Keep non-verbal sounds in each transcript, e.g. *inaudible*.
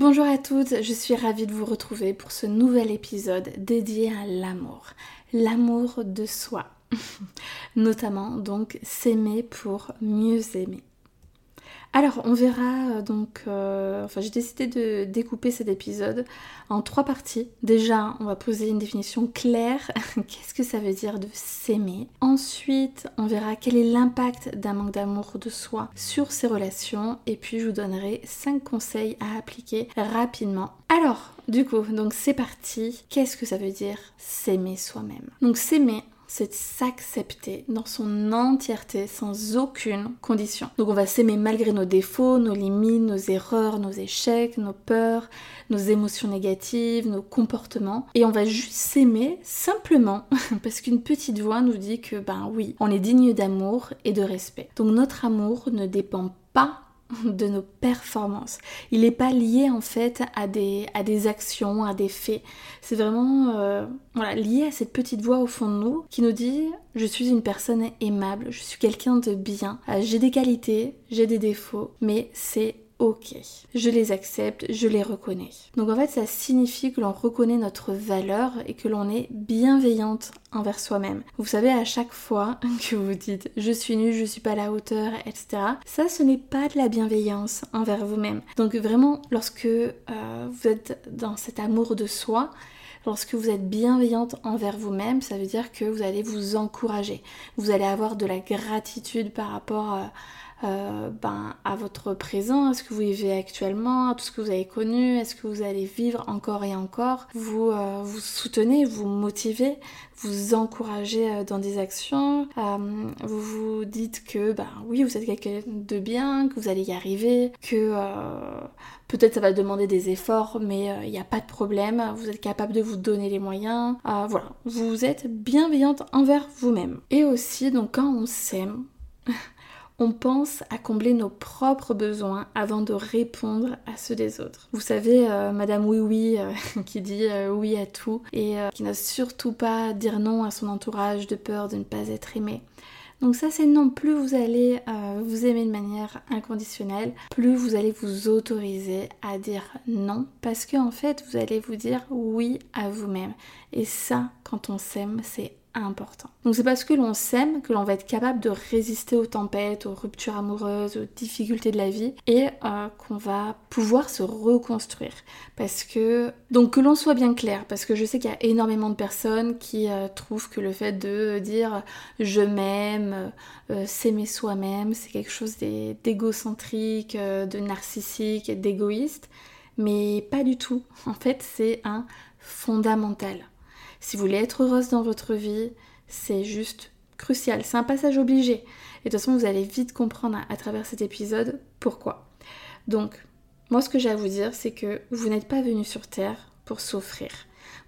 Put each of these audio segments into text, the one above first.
Bonjour à toutes, je suis ravie de vous retrouver pour ce nouvel épisode dédié à l'amour. L'amour de soi. *laughs* Notamment donc s'aimer pour mieux aimer. Alors, on verra euh, donc. Euh, enfin, j'ai décidé de découper cet épisode en trois parties. Déjà, on va poser une définition claire. *laughs* Qu'est-ce que ça veut dire de s'aimer? Ensuite, on verra quel est l'impact d'un manque d'amour de soi sur ses relations. Et puis, je vous donnerai cinq conseils à appliquer rapidement. Alors, du coup, donc c'est parti. Qu'est-ce que ça veut dire s'aimer soi-même? Donc, s'aimer, c'est s'accepter dans son entièreté sans aucune condition. Donc on va s'aimer malgré nos défauts, nos limites, nos erreurs, nos échecs, nos peurs, nos émotions négatives, nos comportements. Et on va juste s'aimer simplement *laughs* parce qu'une petite voix nous dit que ben oui, on est digne d'amour et de respect. Donc notre amour ne dépend pas de nos performances. Il n'est pas lié en fait à des, à des actions, à des faits. C'est vraiment euh, voilà, lié à cette petite voix au fond de nous qui nous dit je suis une personne aimable, je suis quelqu'un de bien, euh, j'ai des qualités, j'ai des défauts, mais c'est ok, je les accepte, je les reconnais. Donc en fait, ça signifie que l'on reconnaît notre valeur et que l'on est bienveillante envers soi-même. Vous savez, à chaque fois *laughs* que vous dites je suis nue, je suis pas à la hauteur, etc., ça ce n'est pas de la bienveillance envers vous-même. Donc vraiment, lorsque euh, vous êtes dans cet amour de soi, Lorsque vous êtes bienveillante envers vous-même, ça veut dire que vous allez vous encourager. Vous allez avoir de la gratitude par rapport à, euh, ben, à votre présent, à ce que vous vivez actuellement, à tout ce que vous avez connu, est-ce que vous allez vivre encore et encore. Vous euh, vous soutenez, vous motivez, vous encouragez euh, dans des actions, vous vous dites que ben oui, vous êtes quelqu'un de bien, que vous allez y arriver, que peut-être ça va demander des efforts, mais il n'y a pas de problème, vous êtes capable de vous donner les moyens. voilà, vous êtes bienveillante envers vous-même. Et aussi, donc quand on s'aime, *laughs* on pense à combler nos propres besoins avant de répondre à ceux des autres. Vous savez, euh, Madame Oui Oui euh, *laughs* qui dit euh, oui à tout et qui n'a surtout pas dire non à son entourage de peur de ne pas être aimé. Donc ça c'est non, plus vous allez vous aimer de manière inconditionnelle, plus vous allez vous autoriser à dire non parce que en fait vous allez vous dire oui à vous-même. Et ça, quand on s'aime, c'est important. Donc c'est parce que l'on s'aime que l'on va être capable de résister aux tempêtes, aux ruptures amoureuses, aux difficultés de la vie et euh, qu'on va pouvoir se reconstruire. Parce que donc que l'on soit bien clair, parce que je sais qu'il y a énormément de personnes qui euh, trouvent que le fait de dire je m'aime, euh, s'aimer soi-même, c'est quelque chose d'égocentrique, de narcissique, d'égoïste, mais pas du tout. En fait, c'est un fondamental. Si vous voulez être heureuse dans votre vie, c'est juste crucial. C'est un passage obligé. Et de toute façon, vous allez vite comprendre à, travers cet épisode pourquoi. Donc, moi, ce que j'ai à vous dire, c'est que vous n'êtes pas venu sur Terre pour souffrir.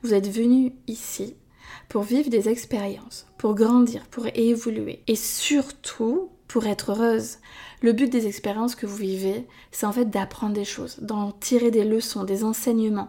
Vous êtes venu ici pour vivre des expériences, pour grandir, pour évoluer. Et surtout, pour être heureuse. Le but des expériences que vous vivez, c'est en fait d'apprendre des choses, d'en tirer des leçons, des enseignements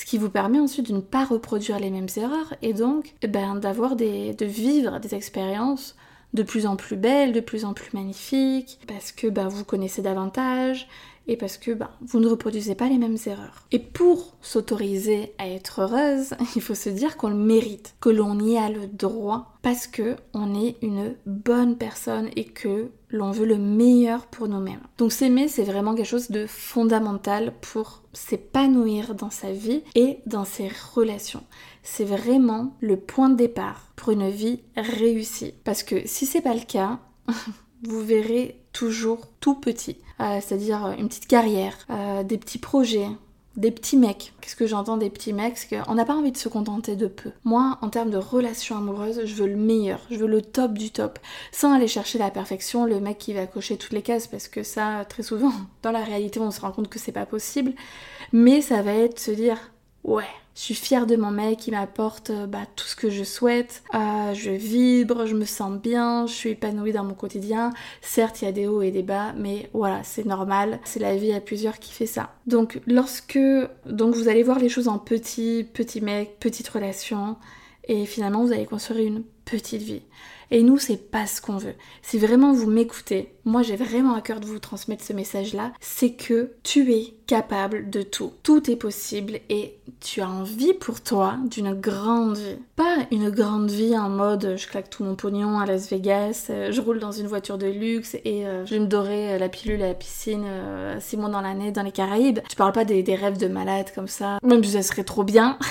ce qui vous permet ensuite de ne pas reproduire les mêmes erreurs et donc eh ben, d'avoir des, de vivre des expériences de plus en plus belles, de plus en plus magnifiques, parce que ben, vous connaissez davantage et parce que ben, vous ne reproduisez pas les mêmes erreurs. Et pour s'autoriser à être heureuse, *laughs* il faut se dire qu'on le mérite, que l'on y a le droit, parce que on est une bonne personne et que l'on veut le meilleur pour nous-mêmes. Donc s'aimer, c'est vraiment quelque chose de fondamental pour s'épanouir dans sa vie et dans ses relations. C'est vraiment le point de départ pour une vie réussie. Parce que si c'est pas le cas, *laughs* vous verrez toujours tout petit. Euh, c'est-à-dire une petite carrière, euh, des petits projets, des petits mecs. Qu'est-ce que j'entends des petits mecs? C'est qu'on n'a pas envie de se contenter de peu. Moi, en termes de relation amoureuse, je veux le meilleur, je veux le top du top. Sans aller chercher la perfection, le mec qui va cocher toutes les cases, parce que ça, très souvent, *laughs* dans la réalité, on se rend compte que c'est pas possible. Mais ça va être se dire, ouais, je suis fière de mon mec, il m'apporte euh, bah, tout ce que je souhaite. Euh, je vibre, je me sens bien, je suis épanouie dans mon quotidien. Certes, il y a des hauts et des bas, mais voilà, c'est normal. C'est la vie à plusieurs qui fait ça. Donc, lorsque donc vous allez voir les choses en petit, petit mec, petite relation, et finalement vous allez construire une petite vie. Et nous, c'est pas ce qu'on veut. Si vraiment vous m'écoutez, moi j'ai vraiment à cœur de vous transmettre ce message-là, c'est que tu es capable de tout. Tout est possible et tu as envie pour toi d'une grande vie. Pas une grande vie en mode je claque tout mon pognon à Las Vegas, euh, je roule dans une voiture de luxe et euh, je vais me dorer euh, la pilule à la piscine six mois dans l'année dans les Caraïbes. Tu parles pas des, des rêves de malade comme ça, même si ça serait trop bien. *laughs*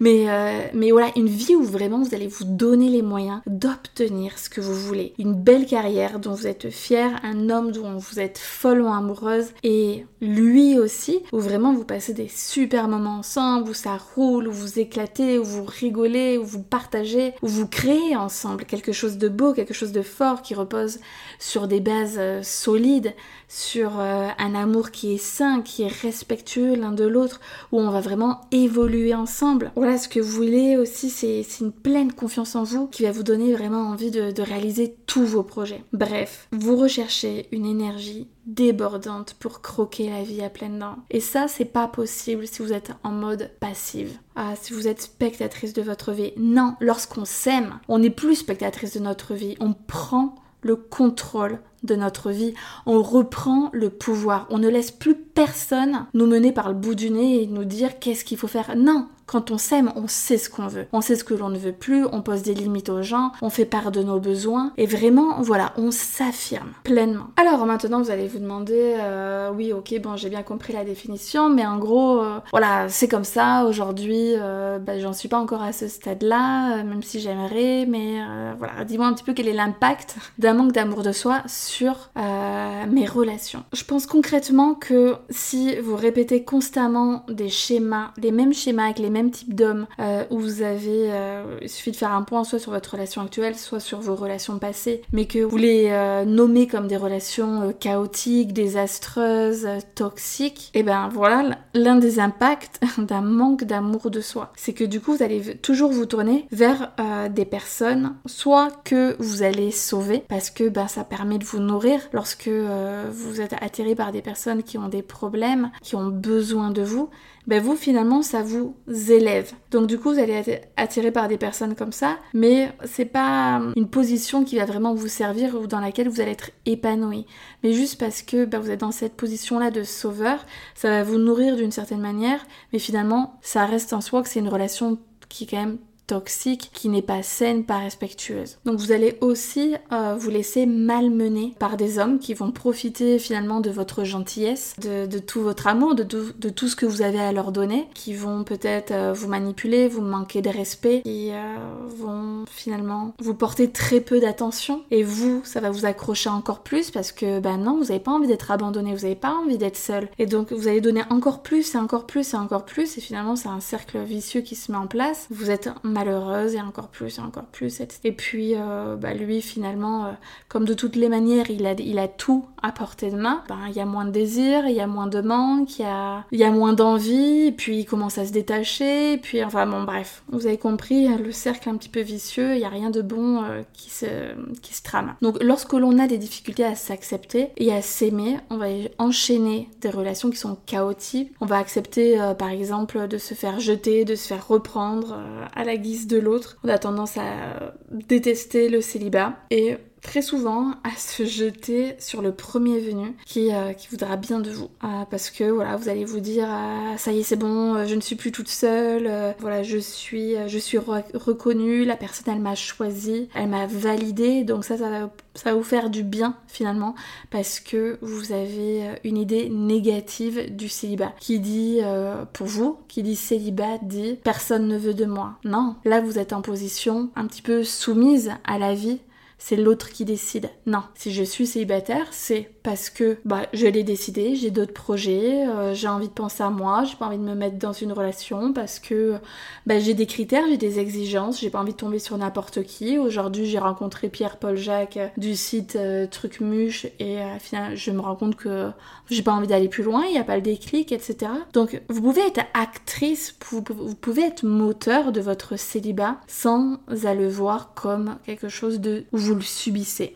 Mais, euh, mais voilà, une vie où vraiment vous allez vous donner les moyens d'obtenir ce que vous voulez. Une belle carrière dont vous êtes fier, un homme dont vous êtes follement amoureuse et lui aussi, où vraiment vous passez des super moments ensemble, où ça roule, où vous éclatez, où vous rigolez, où vous partagez, où vous créez ensemble quelque chose de beau, quelque chose de fort qui repose sur des bases euh, solides, sur euh, un amour qui est sain, qui est respectueux l'un de l'autre, où on va vraiment évoluer ensemble. Voilà, ce que vous voulez aussi, c'est une pleine confiance en vous qui va vous donner vraiment envie de, de réaliser tous vos projets. Bref, vous recherchez une énergie débordante pour croquer la vie à pleines dents. Et ça, c'est pas possible si vous êtes en mode passive. Ah, si vous êtes spectatrice de votre vie. Non, lorsqu'on s'aime, on n'est plus spectatrice de notre vie. On prend le contrôle de notre vie. On reprend le pouvoir. On ne laisse plus personne nous mener par le bout du nez et nous dire qu'est-ce qu'il faut faire. Non, quand on s'aime, on sait ce qu'on veut. On sait ce que l'on ne veut plus, on pose des limites aux gens, on fait part de nos besoins et vraiment, voilà, on s'affirme pleinement. Alors maintenant, vous allez vous demander, euh, oui, ok, bon, j'ai bien compris la définition, mais en gros, euh, voilà, c'est comme ça. Aujourd'hui, euh, bah, j'en suis pas encore à ce stade-là, même si j'aimerais, mais voilà, dis-moi un petit peu quel est l'impact d'un manque d'amour de soi sur mes relations. Je pense concrètement que si vous répétez constamment des schémas, les mêmes schémas avec les mêmes même type d'homme euh, où vous avez, euh, il suffit de faire un point soit sur votre relation actuelle, soit sur vos relations passées, mais que vous les euh, nommez comme des relations chaotiques, désastreuses, toxiques, et ben voilà l'un des impacts *laughs* d'un manque d'amour de soi. C'est que du coup vous allez toujours vous tourner vers des personnes, soit que vous allez sauver, parce que ben, ça permet de vous nourrir lorsque vous êtes attiré par des personnes qui ont des problèmes, qui ont besoin de vous, ben vous finalement ça vous élève. Donc du coup vous allez être attiré par des personnes comme ça, mais c'est pas une position qui va vraiment vous servir ou dans laquelle vous allez être épanoui. Mais juste parce que ben, vous êtes dans cette position là de sauveur, ça va vous nourrir d'une certaine manière, mais finalement ça reste en soi que c'est une relation qui est quand même toxique, qui n'est pas saine, pas respectueuse. Donc vous allez aussi euh, vous laisser malmener par des hommes qui vont profiter finalement de votre gentillesse, de, tout votre amour, de, tout ce que vous avez à leur donner, qui vont peut-être euh, vous manipuler, vous manquer de respect, qui euh, vont finalement vous porter très peu d'attention. Et vous, ça va vous accrocher encore plus parce que ben non, vous n'avez pas envie d'être abandonné, vous n'avez pas envie d'être seul. Et donc vous allez donner encore plus et encore plus et encore plus et finalement c'est un cercle vicieux qui se met en place. Vous êtes malheureuse et encore plus et encore plus. Et puis euh, bah, lui finalement, euh, comme de toutes les manières, il a, il a tout à portée de main. Ben, il y a moins de désir, il y a moins de manque, il y a, y a moins d'envie, puis il commence à se détacher, puis enfin bon bref, vous avez compris le cercle un petit peu vicieux, il n'y a rien de bon euh, qui, se, qui se trame. Donc lorsque l'on a des difficultés à s'accepter et à s'aimer, on va enchaîner des relations qui sont chaotiques. On va accepter par exemple de se faire jeter, de se faire reprendre à la guise de l'autre. On a tendance à détester le célibat et très souvent à se jeter sur le premier venu qui, euh, qui voudra bien de vous. Euh, parce que voilà, vous allez vous dire ah, ça y est, c'est bon, euh, je ne suis plus toute seule, voilà, je suis, je suis reconnue, la personne elle m'a choisi, elle m'a validée, donc ça, ça va, ça va vous faire du bien finalement parce que vous avez une idée négative du célibat. Qui dit pour vous, qui dit célibat dit personne ne veut de moi. Non, là vous êtes en position un petit peu soumise à la vie c'est l'autre qui décide. Non, si je suis célibataire, c'est parce que bah, je l'ai décidé, j'ai d'autres projets, euh, j'ai envie de penser à moi, j'ai pas envie de me mettre dans une relation parce que bah, j'ai des critères, j'ai des exigences, j'ai pas envie de tomber sur n'importe qui. Aujourd'hui, j'ai rencontré Pierre-Paul Jacques euh, du site euh, Trucmuche et finalement, je me rends compte que j'ai pas envie d'aller plus loin, il n'y a pas le déclic, etc. Donc, vous pouvez être actrice, vous pouvez être moteur de votre célibat sans le voir comme quelque chose de vous le subissez.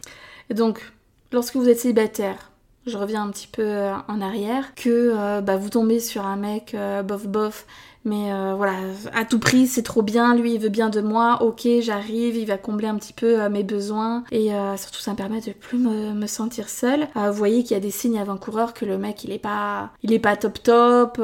Donc, lorsque vous êtes célibataire, je reviens un petit peu euh, en arrière, que euh, bah, vous tombez sur un mec euh, bof bof mais euh, voilà, à tout prix, c'est trop bien, lui il veut bien de moi, ok, j'arrive, il va combler un petit peu euh, mes besoins et euh, surtout ça me permet de plus me, sentir seule. vous voyez qu'il y a des signes avant-coureurs que le mec il est pas il est pas top top.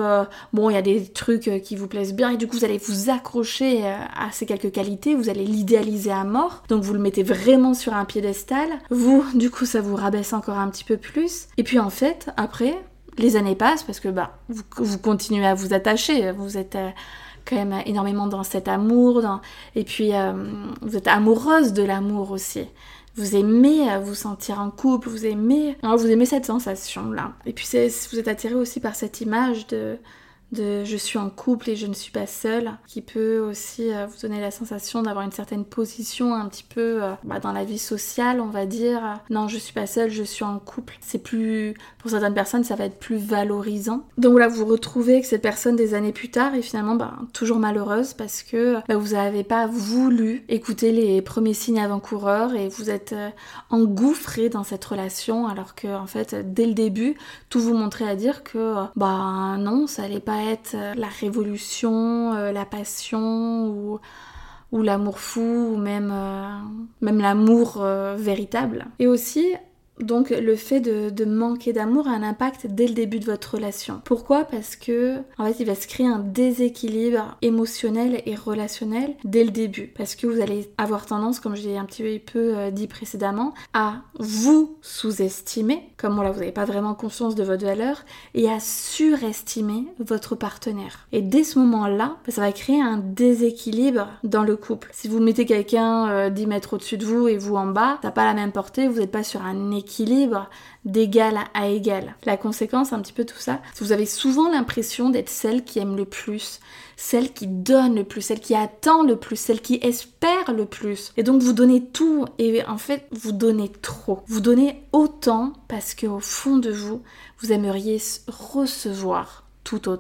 bon, il y a des trucs qui vous plaisent bien et du coup vous allez vous accrocher à ces quelques qualités, vous allez l'idéaliser à mort. Donc vous le mettez vraiment sur un piédestal. Vous, du coup, ça vous rabaisse encore un petit peu plus. Et puis en fait, après, les années passent parce que bah, vous, continuez à vous attacher, vous êtes euh, quand même énormément dans cet amour, et puis euh, vous êtes amoureuse de l'amour aussi. Vous aimez euh, vous sentir en couple, vous aimez, vous aimez cette sensation là. Et puis vous êtes attiré aussi par cette image de, de je suis en couple et je ne suis pas seule, qui peut aussi euh, vous donner la sensation d'avoir une certaine position un petit peu euh, bah, dans la vie sociale, on va dire. Non, je suis pas seule, je suis en couple. C'est plus, pour certaines personnes, ça va être plus valorisant. Donc voilà, vous retrouvez avec cette personne des années plus tard et finalement, bah, toujours malheureuse parce que bah, vous n'avez pas voulu écouter les premiers signes avant-coureurs et vous êtes euh, engouffré dans cette relation alors que, en fait, dès le début, tout vous montrait à dire que, bah non, ça allait pas euh, la révolution, euh, la passion ou, ou l'amour fou ou même, euh, même l'amour véritable. Et aussi, donc le fait de, manquer d'amour a un impact dès le début de votre relation. Pourquoi? Parce que en fait il va se créer un déséquilibre émotionnel et relationnel dès le début. Parce que vous allez avoir tendance, comme je l'ai un petit peu euh, dit précédemment, à vous sous-estimer, comme voilà, vous n'avez pas vraiment conscience de votre valeur, et à surestimer votre partenaire. Et dès ce moment-là, ça va créer un déséquilibre dans le couple. Si vous mettez quelqu'un 10 euh, mètres au-dessus de vous et vous en bas, ça n'a pas la même portée, vous n'êtes pas sur un équilibre d'égal à égal. La conséquence, un petit peu tout ça, vous avez souvent l'impression d'être celle qui aime le plus, celle qui donne le plus, celle qui attend le plus, celle qui espère le plus. Et donc vous donnez tout et en fait vous donnez trop. Vous donnez autant parce que au fond de vous, vous aimeriez recevoir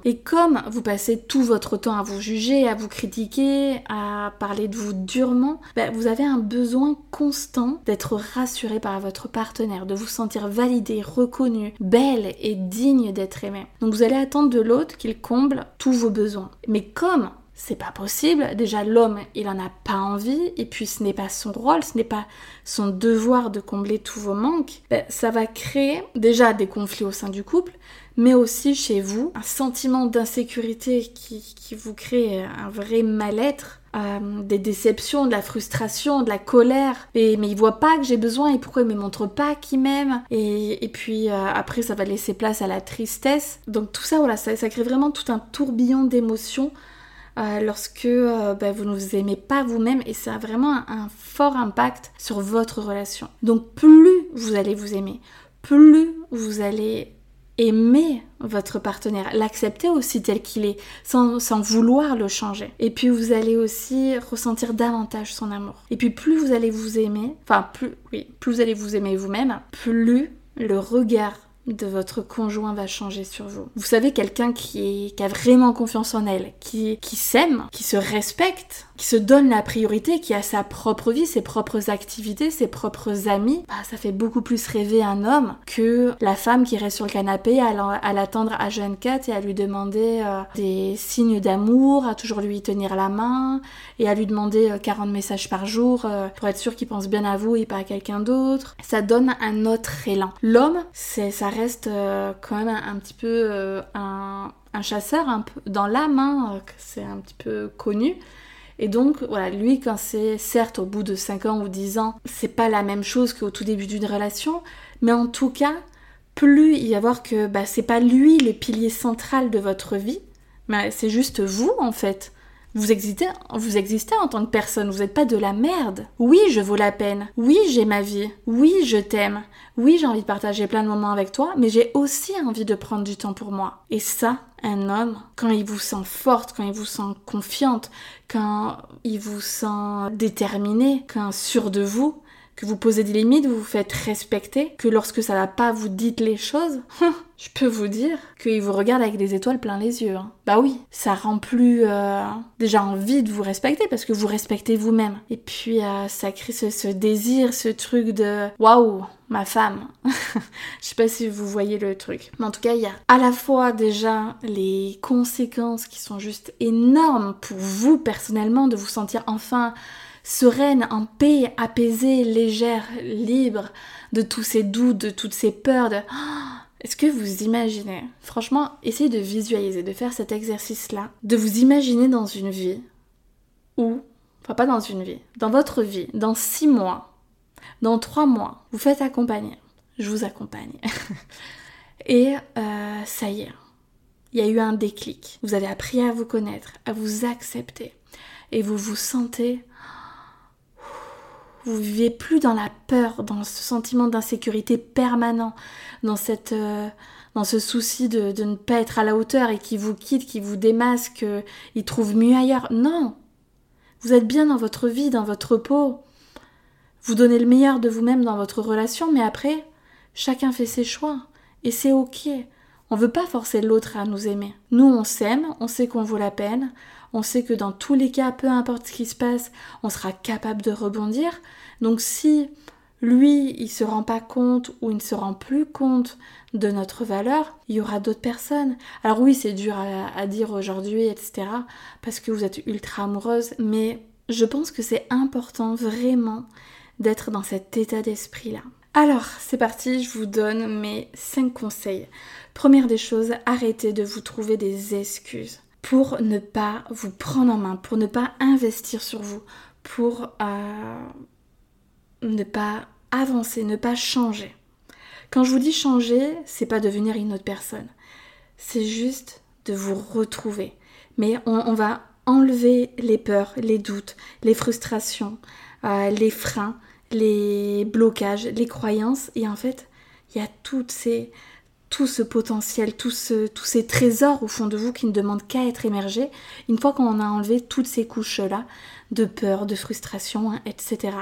et comme vous passez tout votre temps à vous juger, à vous critiquer, à parler de vous durement, bah, vous avez un besoin constant d'être rassuré par votre partenaire, de vous sentir validé, reconnu, belle et digne d'être aimé. Donc vous allez attendre de l'autre qu'il comble tous vos besoins. Mais comme c'est pas possible. Déjà, l'homme, il en a pas envie, et puis ce n'est pas son rôle, ce n'est pas son devoir de combler tous vos manques. Ben, ça va créer déjà des conflits au sein du couple, mais aussi chez vous un sentiment d'insécurité qui, vous crée un vrai mal-être. Euh, des déceptions, de la frustration, de la colère. Et, mais il voit pas que j'ai besoin et pourquoi il me montre pas qu'il m'aime. Et, puis euh, après, ça va laisser place à la tristesse. Donc tout ça, voilà, ça, ça crée vraiment tout un tourbillon d'émotions euh, lorsque bah, vous ne vous aimez pas vous-même et ça a vraiment un, fort impact sur votre relation. Donc plus vous allez vous aimer, plus vous allez aimer votre partenaire, l'accepter aussi tel qu'il est, sans, sans, vouloir le changer. Et puis vous allez aussi ressentir davantage son amour. Et puis plus vous allez vous aimer, enfin plus, oui, plus vous allez vous aimer vous-même, plus le regard de votre conjoint va changer sur vous. Vous savez, quelqu'un qui, a vraiment confiance en elle, qui, qui s'aime, qui se respecte, qui se donne la priorité, qui a sa propre vie, ses propres activités, ses propres amis, bah, ça fait beaucoup plus rêver un homme que la femme qui reste sur le canapé à l'attendre à jeune 4 et à lui demander euh, des signes d'amour, à toujours lui tenir la main et à lui demander 40 euh, messages par jour euh, pour être sûr qu'il pense bien à vous et pas à quelqu'un d'autre. Ça donne un autre élan. L'homme, ça reste quand même un, petit peu un, chasseur un peu dans l'âme, hein, c'est un petit peu connu. Et donc, voilà, lui, quand c'est, certes, au bout de 5 ans ou 10 ans, c'est pas la même chose qu'au tout début d'une relation, mais en tout cas, plus y a voir que bah, c'est pas lui le pilier central de votre vie, mais c'est juste vous, en fait. Vous existez, vous existez en tant que personne, vous n'êtes pas de la merde. Oui, je vaux la peine. Oui, j'ai ma vie. Oui, je t'aime. Oui, j'ai envie de partager plein de moments avec toi, mais j'ai aussi envie de prendre du temps pour moi. Et ça, un homme, quand il vous sent forte, quand il vous sent confiante, quand il vous sent déterminée, quand sûr de vous, que vous posez des limites, vous vous faites respecter, que lorsque ça va pas, vous dites les choses, *laughs* je peux vous dire qu'il vous regarde avec des étoiles plein les yeux. Hein. Bah oui, ça rend plus euh, déjà envie de vous respecter parce que vous respectez vous-même. Et puis euh, ça crée ce, désir, ce truc de waouh, ma femme. *laughs* je sais pas si vous voyez le truc. Mais en tout cas, il y a à la fois déjà les conséquences qui sont juste énormes pour vous personnellement de vous sentir enfin sereine, en paix, apaisée, légère, libre de tous ces doutes, de toutes ces peurs, de... *gasps* Est-ce que vous imaginez? Franchement, essayez de visualiser, de faire cet exercice-là, de vous imaginer dans une vie où, enfin pas dans une vie, dans votre vie, dans six mois, dans trois mois, vous faites accompagner. Je vous accompagne. *laughs* Et euh, ça y est, il y a eu un déclic. Vous avez appris à vous connaître, à vous accepter. Et vous vous sentez vous vivez plus dans la peur, dans ce sentiment d'insécurité permanent, dans cette euh, dans ce souci de, ne pas être à la hauteur et qui vous quitte, qui vous démasque, il trouve mieux ailleurs. Non. Vous êtes bien dans votre vie, dans votre peau. Vous donnez le meilleur de vous-même dans votre relation, mais après, chacun fait ses choix. Et c'est ok. On ne veut pas forcer l'autre à nous aimer. Nous, on s'aime, on sait qu'on vaut la peine, on sait que dans tous les cas, peu importe ce qui se passe, on sera capable de rebondir. Donc si lui, il se rend pas compte ou il ne se rend plus compte de notre valeur, il y aura d'autres personnes. Alors oui, c'est dur à, dire aujourd'hui, etc. Parce que vous êtes ultra amoureuse, mais je pense que c'est important vraiment d'être dans cet état d'esprit-là. Alors, c'est parti, je vous donne mes 5 conseils. Première des choses, arrêtez de vous trouver des excuses pour ne pas vous prendre en main, pour ne pas investir sur vous, pour euh, ne pas avancer, ne pas changer. Quand je vous dis changer, c'est pas devenir une autre personne. C'est juste de vous retrouver. Mais on, va enlever les peurs, les doutes, les frustrations, euh, les freins, les blocages, les croyances. Et en fait, il y a toutes ces, tout ce potentiel, tout ce, tous ces trésors au fond de vous qui ne demandent qu'à être émergés, une fois qu'on a enlevé toutes ces couches-là de peur, de frustration, hein, etc.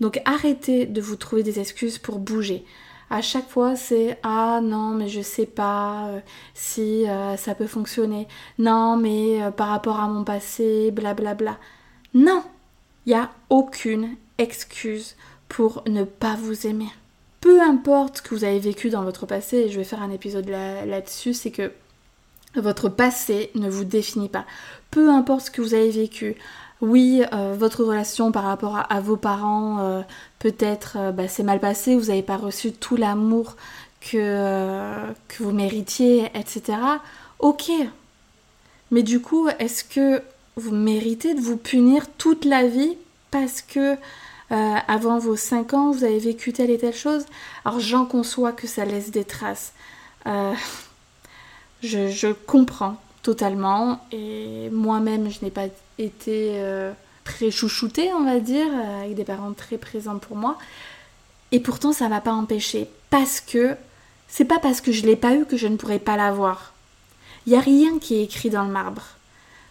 Donc arrêtez de vous trouver des excuses pour bouger. À chaque fois, c'est ah non, mais je sais pas euh, si euh, ça peut fonctionner. Non, mais euh, par rapport à mon passé, blablabla. Bla, bla. Non, il n'y a aucune excuse pour ne pas vous aimer peu importe ce que vous avez vécu dans votre passé, et je vais faire un épisode là-dessus, c'est que votre passé ne vous définit pas. Peu importe ce que vous avez vécu, oui, euh, votre relation par rapport à, vos parents, euh, peut-être euh, bah, c'est mal passé, vous n'avez pas reçu tout l'amour que, que vous méritiez, etc. Ok. Mais du coup, est-ce que vous méritez de vous punir toute la vie parce que euh, avant vos 5 ans, vous avez vécu telle et telle chose. Alors j'en conçois que ça laisse des traces. Euh, je, comprends totalement et moi-même je n'ai pas été euh, très chouchoutée, on va dire, avec des parents très présents pour moi. Et pourtant ça ne m'a pas empêché parce que c'est pas parce que je l'ai pas eu que je ne pourrais pas l'avoir. Il n'y a rien qui est écrit dans le marbre.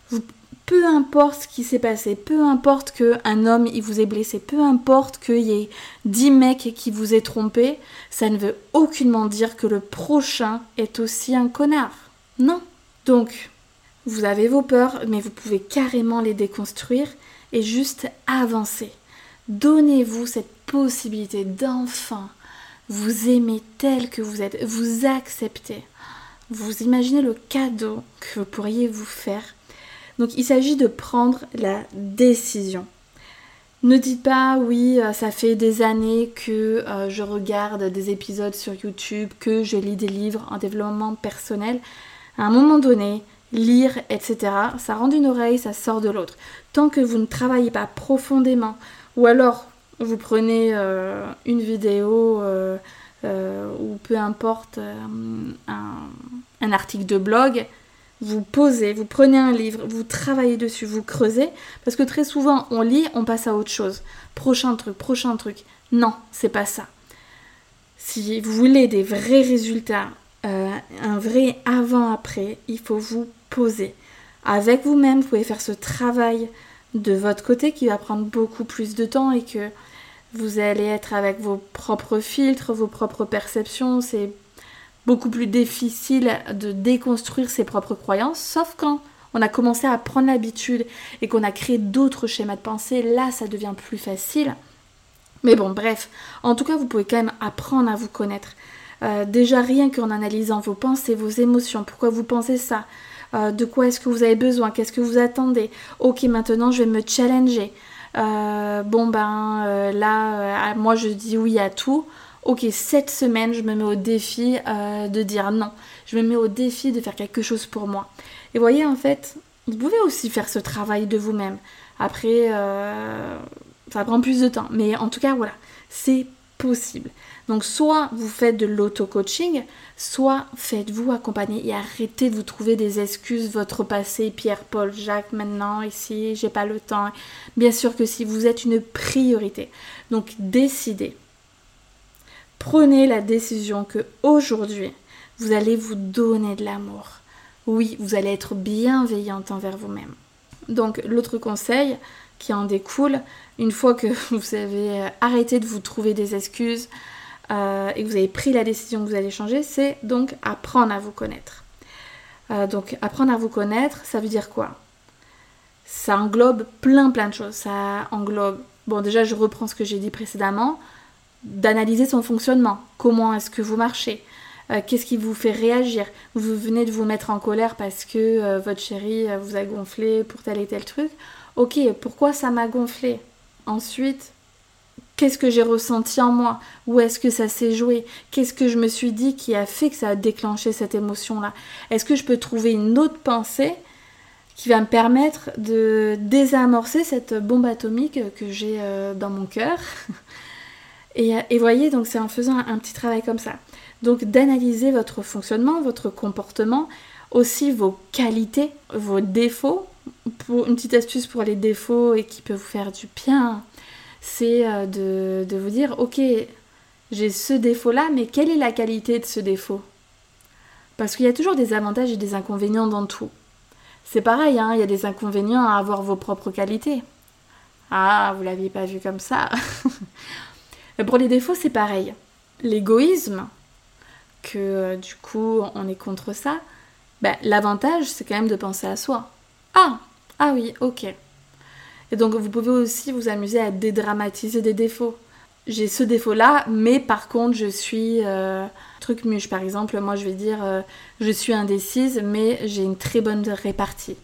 Vous peu importe ce qui s'est passé, peu importe qu'un homme il vous ait blessé, peu importe qu'il y ait dix mecs qui vous aient trompé, ça ne veut aucunement dire que le prochain est aussi un connard. Non. Donc, vous avez vos peurs, mais vous pouvez carrément les déconstruire et juste avancer. Donnez-vous cette possibilité d'enfin vous aimer tel que vous êtes, vous accepter. Vous imaginez le cadeau que vous pourriez vous faire donc il s'agit de prendre la décision. Ne dites pas oui, euh, ça fait des années que euh, je regarde des épisodes sur YouTube, que je lis des livres en développement personnel. À un moment donné, lire, etc., ça rend d'une oreille, ça sort de l'autre. Tant que vous ne travaillez pas profondément, ou alors vous prenez euh, une vidéo ou peu importe un, un article de blog, vous posez, vous prenez un livre, vous travaillez dessus, vous creusez, parce que très souvent on lit, on passe à autre chose. Prochain truc, prochain truc. Non, c'est pas ça. Si vous voulez des vrais résultats, euh, un vrai avant-après, il faut vous poser. Avec vous-même, vous pouvez faire ce travail de votre côté qui va prendre beaucoup plus de temps et que vous allez être avec vos propres filtres, vos propres perceptions. Beaucoup plus difficile de déconstruire ses propres croyances, sauf quand on a commencé à prendre l'habitude et qu'on a créé d'autres schémas de pensée, là ça devient plus facile. Mais bon, bref, en tout cas, vous pouvez quand même apprendre à vous connaître. Euh, déjà rien qu'en analysant vos pensées, vos émotions, pourquoi vous pensez ça, euh, de quoi est-ce que vous avez besoin, qu'est-ce que vous attendez. Ok, maintenant je vais me challenger. Euh, bon ben là, moi je dis oui à tout. Ok, cette semaine, je me mets au défi de dire non. Je me mets au défi de faire quelque chose pour moi. Et voyez, en fait, vous pouvez aussi faire ce travail de vous-même. Après, ça prend plus de temps. Mais en tout cas, voilà, c'est possible. Donc soit vous faites de l'auto-coaching, soit faites-vous accompagner et arrêtez de vous trouver des excuses, votre passé, Pierre, Paul, Jacques, maintenant, ici, j'ai pas le temps. Bien sûr que si vous êtes une priorité. Donc décidez. Prenez la décision que aujourd'hui, vous allez vous donner de l'amour. Oui, vous allez être bienveillante envers vous-même. Donc l'autre conseil qui en découle, une fois que *laughs* vous avez arrêté de vous trouver des excuses, euh, et que vous avez pris la décision que vous allez changer, c'est donc apprendre à vous connaître. Euh, donc apprendre à vous connaître, ça veut dire quoi? Ça englobe plein plein de choses. Ça englobe, bon déjà je reprends ce que j'ai dit précédemment, d'analyser son fonctionnement. Comment est-ce que vous marchez? Euh, Qu'est-ce qui vous fait réagir? Vous venez de vous mettre en colère parce que votre chéri vous a gonflé pour tel et tel truc. Ok, pourquoi ça m'a gonflé? Ensuite, Qu'est-ce que j'ai ressenti en moi? Où est-ce que ça s'est joué? Qu'est-ce que je me suis dit qui a fait que ça a déclenché cette émotion-là? Est-ce que je peux trouver une autre pensée qui va me permettre de désamorcer cette bombe atomique que j'ai euh, dans mon cœur? *laughs* et, et, voyez, donc c'est en faisant un, petit travail comme ça. Donc d'analyser votre fonctionnement, votre comportement, aussi vos qualités, vos défauts. Une petite astuce pour les défauts et qui peut vous faire du bien c'est euh, de, vous dire, ok, j'ai ce défaut-là, mais quelle est la qualité de ce défaut? Parce qu'il y a toujours des avantages et des inconvénients dans tout. C'est pareil, hein, il y a des inconvénients à avoir vos propres qualités. Ah, vous l'aviez pas vu comme ça. *laughs* Pour les défauts, c'est pareil. L'égoïsme, que euh, du coup on est contre ça, ben, l'avantage c'est quand même de penser à soi. Ah, ah oui, ok. Et donc vous pouvez aussi vous amuser à dédramatiser des défauts. J'ai ce défaut-là, mais par contre je suis euh, truc muche. Par exemple, moi je vais dire euh, je suis indécise, mais j'ai une très bonne répartie.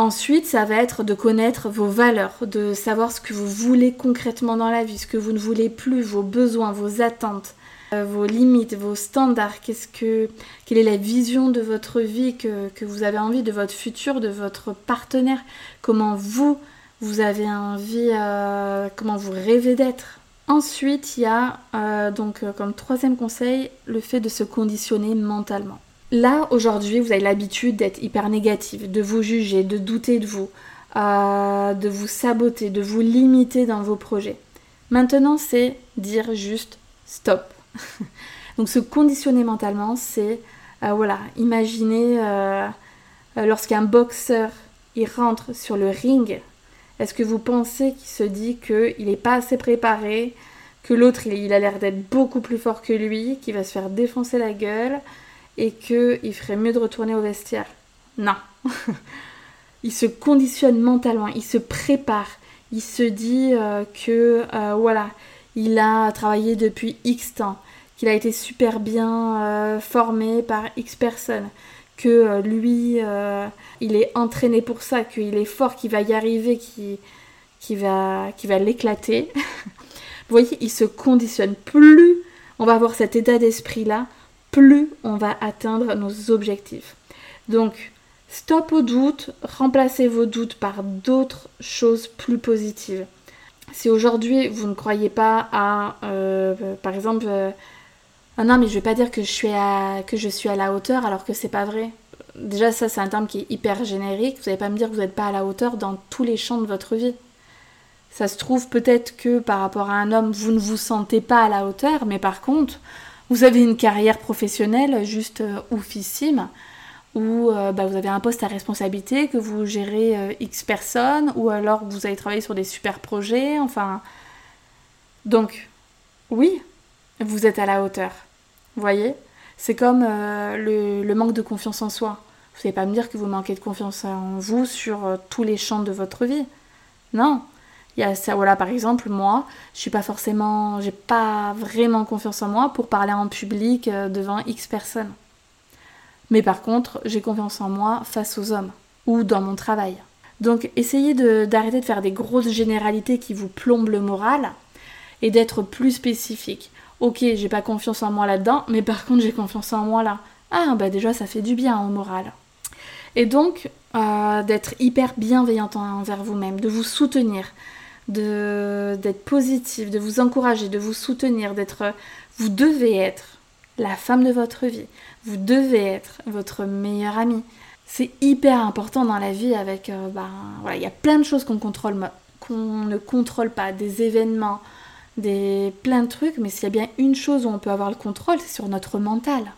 Ensuite, ça va être de connaître vos valeurs, de savoir ce que vous voulez concrètement dans la vie, ce que vous ne voulez plus, vos besoins, vos attentes, euh, vos limites, vos standards, qu'est-ce que, quelle est la vision de votre vie que, vous avez envie, de votre futur, de votre partenaire, comment vous vous avez envie, euh, comment vous rêvez d'être. Ensuite, il y a euh, donc comme troisième conseil le fait de se conditionner mentalement. Là, aujourd'hui, vous avez l'habitude d'être hyper négatif, de vous juger, de douter de vous, de vous saboter, de vous limiter dans vos projets. Maintenant, c'est dire juste stop. *laughs* donc se conditionner mentalement, c'est voilà, imaginez lorsqu'un boxeur il rentre sur le ring, est-ce que vous pensez qu'il se dit qu'il n'est pas assez préparé, que l'autre il, a l'air d'être beaucoup plus fort que lui, qu'il va se faire défoncer la gueule et qu'il ferait mieux de retourner au vestiaire Non. *laughs* il se conditionne mentalement, il se prépare, il se dit euh, que euh, voilà, il a travaillé depuis X temps, qu'il a été super bien euh, formé par X personnes, que lui, il est entraîné pour ça, qu'il est fort, qu'il va y arriver, qu'il va, va l'éclater. *laughs* Vous voyez, il se conditionne. Plus on va avoir cet état d'esprit-là, plus on va atteindre nos objectifs. Donc, stop aux doutes, remplacez vos doutes par d'autres choses plus positives. Si aujourd'hui vous ne croyez pas à, euh, par exemple, ah non, mais je vais pas dire que je suis à, que je suis à la hauteur alors que c'est pas vrai. déjà ça c'est un terme qui est hyper générique, vous n'allez pas me dire que vous n'êtes pas à la hauteur dans tous les champs de votre vie. Ça se trouve peut-être que par rapport à un homme, vous ne vous sentez pas à la hauteur, mais par contre, vous avez une carrière professionnelle juste euh, oufissime, où euh, bah, vous avez un poste à responsabilité, que vous gérez euh, X personnes, ou alors vous allez travailler sur des super projets, enfin... Donc, oui, vous êtes à la hauteur. Vous voyez C'est comme le, manque de confiance en soi. Vous n'allez pas me dire que vous manquez de confiance en vous sur tous les champs de votre vie. Non, voilà, par exemple, moi, je suis pas forcément, j'ai pas vraiment confiance en moi pour parler en public euh, devant X personnes. Mais par contre, j'ai confiance en moi face aux hommes ou dans mon travail. Donc, essayez d'arrêter de, faire des grosses généralités qui vous plombent le moral et d'être plus spécifique. Ok, j'ai pas confiance en moi là-dedans, mais par contre, j'ai confiance en moi là. Ah, bah déjà, ça fait du bien au moral. Et donc, euh, d'être hyper bienveillante envers vous-même, de vous soutenir, d'être positif, de vous encourager, de vous soutenir, d'être... Vous devez être la femme de votre vie. Vous devez être votre meilleure amie. C'est hyper important dans la vie avec... Euh, ben, voilà, il y a plein de choses qu'on contrôle, qu'on ne contrôle pas, des événements, des plein de trucs, mais s'il y a bien une chose où on peut avoir le contrôle, c'est sur notre mental.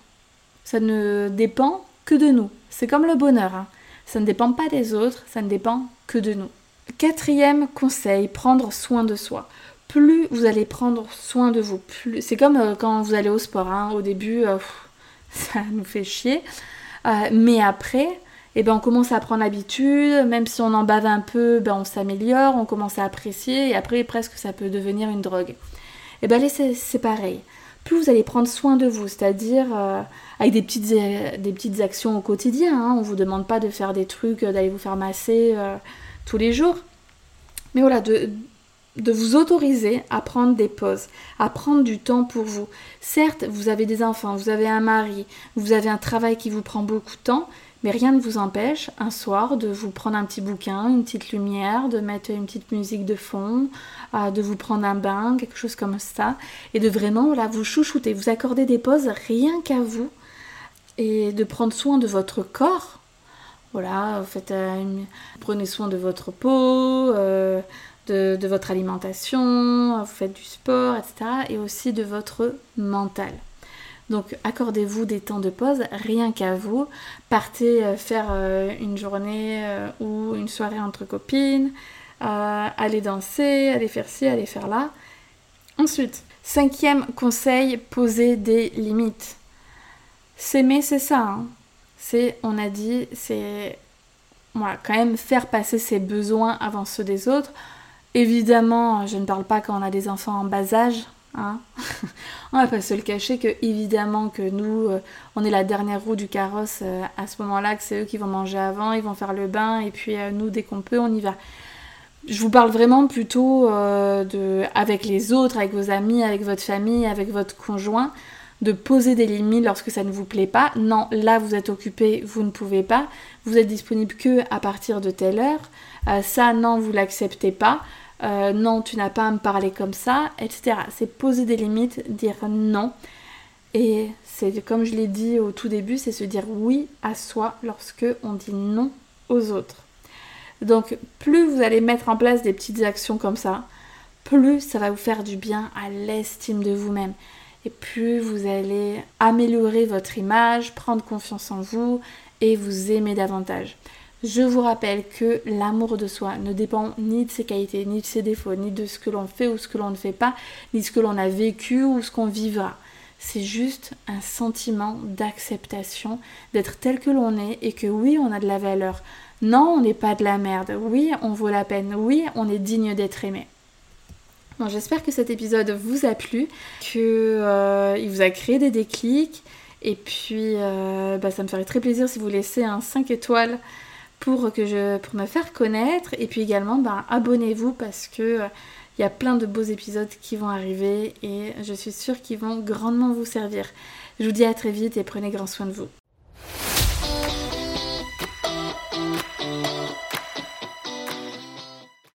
Ça ne dépend que de nous. C'est comme le bonheur. Hein. Ça ne dépend pas des autres, ça ne dépend que de nous. Quatrième conseil, prendre soin de soi. Plus vous allez prendre soin de vous, plus c'est comme euh, quand vous allez au sport. Hein. Au début, euh, *laughs* ça nous fait chier, euh, mais après, eh ben, on commence à prendre l'habitude. Même si on en bave un peu, ben, on s'améliore, on commence à apprécier, et après presque ça peut devenir une drogue. Et eh ben c'est pareil. Plus vous allez prendre soin de vous, c'est-à-dire avec des petites, petites actions au quotidien. Hein. On vous demande pas de faire des trucs, d'aller vous faire masser tous les jours. Mais voilà, de, de vous autoriser à prendre des pauses, à prendre du temps pour vous. Certes, vous avez des enfants, vous avez un mari, vous avez un travail qui vous prend beaucoup de temps, mais rien ne vous empêche un soir de vous prendre un petit bouquin, une petite lumière, de mettre une petite musique de fond, euh, de vous prendre un bain, quelque chose comme ça, et de vraiment voilà, vous chouchouter, vous accorder des pauses rien qu'à vous, et de prendre soin de votre corps voilà, faites, euh, prenez soin de votre peau, euh, de, votre alimentation, vous faites du sport, etc. Et aussi de votre mental. Donc accordez-vous des temps de pause rien qu'à vous. Partez euh, faire une journée ou une soirée entre copines, allez danser, allez faire ci, allez faire là. Ensuite, cinquième conseil, posez des limites. S'aimer, c'est ça. Hein c'est, on a dit, c'est voilà, quand même faire passer ses besoins avant ceux des autres. Évidemment, je ne parle pas quand on a des enfants en bas âge. Hein. *laughs* on va pas se le cacher que évidemment que nous, euh, on est la dernière roue du carrosse euh, à ce moment-là, que c'est eux qui vont manger avant, ils vont faire le bain, et puis euh, nous, dès qu'on peut, on y va. Je vous parle vraiment plutôt de, avec les autres, avec vos amis, avec votre famille, avec votre conjoint de poser des limites lorsque ça ne vous plaît pas. Non, là vous êtes occupé, vous ne pouvez pas. Vous êtes disponible que à partir de telle heure. Euh, ça, non, vous l'acceptez pas. Euh, non, tu n'as pas à me parler comme ça, etc. C'est poser des limites, dire non. Et c'est comme je l'ai dit au tout début, c'est se dire oui à soi lorsque on dit non aux autres. Donc plus vous allez mettre en place des petites actions comme ça, plus ça va vous faire du bien à l'estime de vous-même et plus vous allez améliorer votre image, prendre confiance en vous et vous aimer davantage. Je vous rappelle que l'amour de soi ne dépend ni de ses qualités, ni de ses défauts, ni de ce que l'on fait ou ce que l'on ne fait pas, ni de ce que l'on a vécu ou ce qu'on vivra. C'est juste un sentiment d'acceptation, d'être tel que l'on est et que oui, on a de la valeur. Non, on n'est pas de la merde. Oui, on vaut la peine. Oui, on est digne d'être aimé j'espère que cet épisode vous a plu, qu'il euh, vous a créé des déclics. Et puis, euh, bah, ça me ferait très plaisir si vous laissez un 5 étoiles pour, que je, pour me faire connaître. Et puis également, bah, abonnez-vous parce que euh, il y a plein de beaux épisodes qui vont arriver et je suis sûre qu'ils vont grandement vous servir. Je vous dis à très vite et prenez grand soin de vous.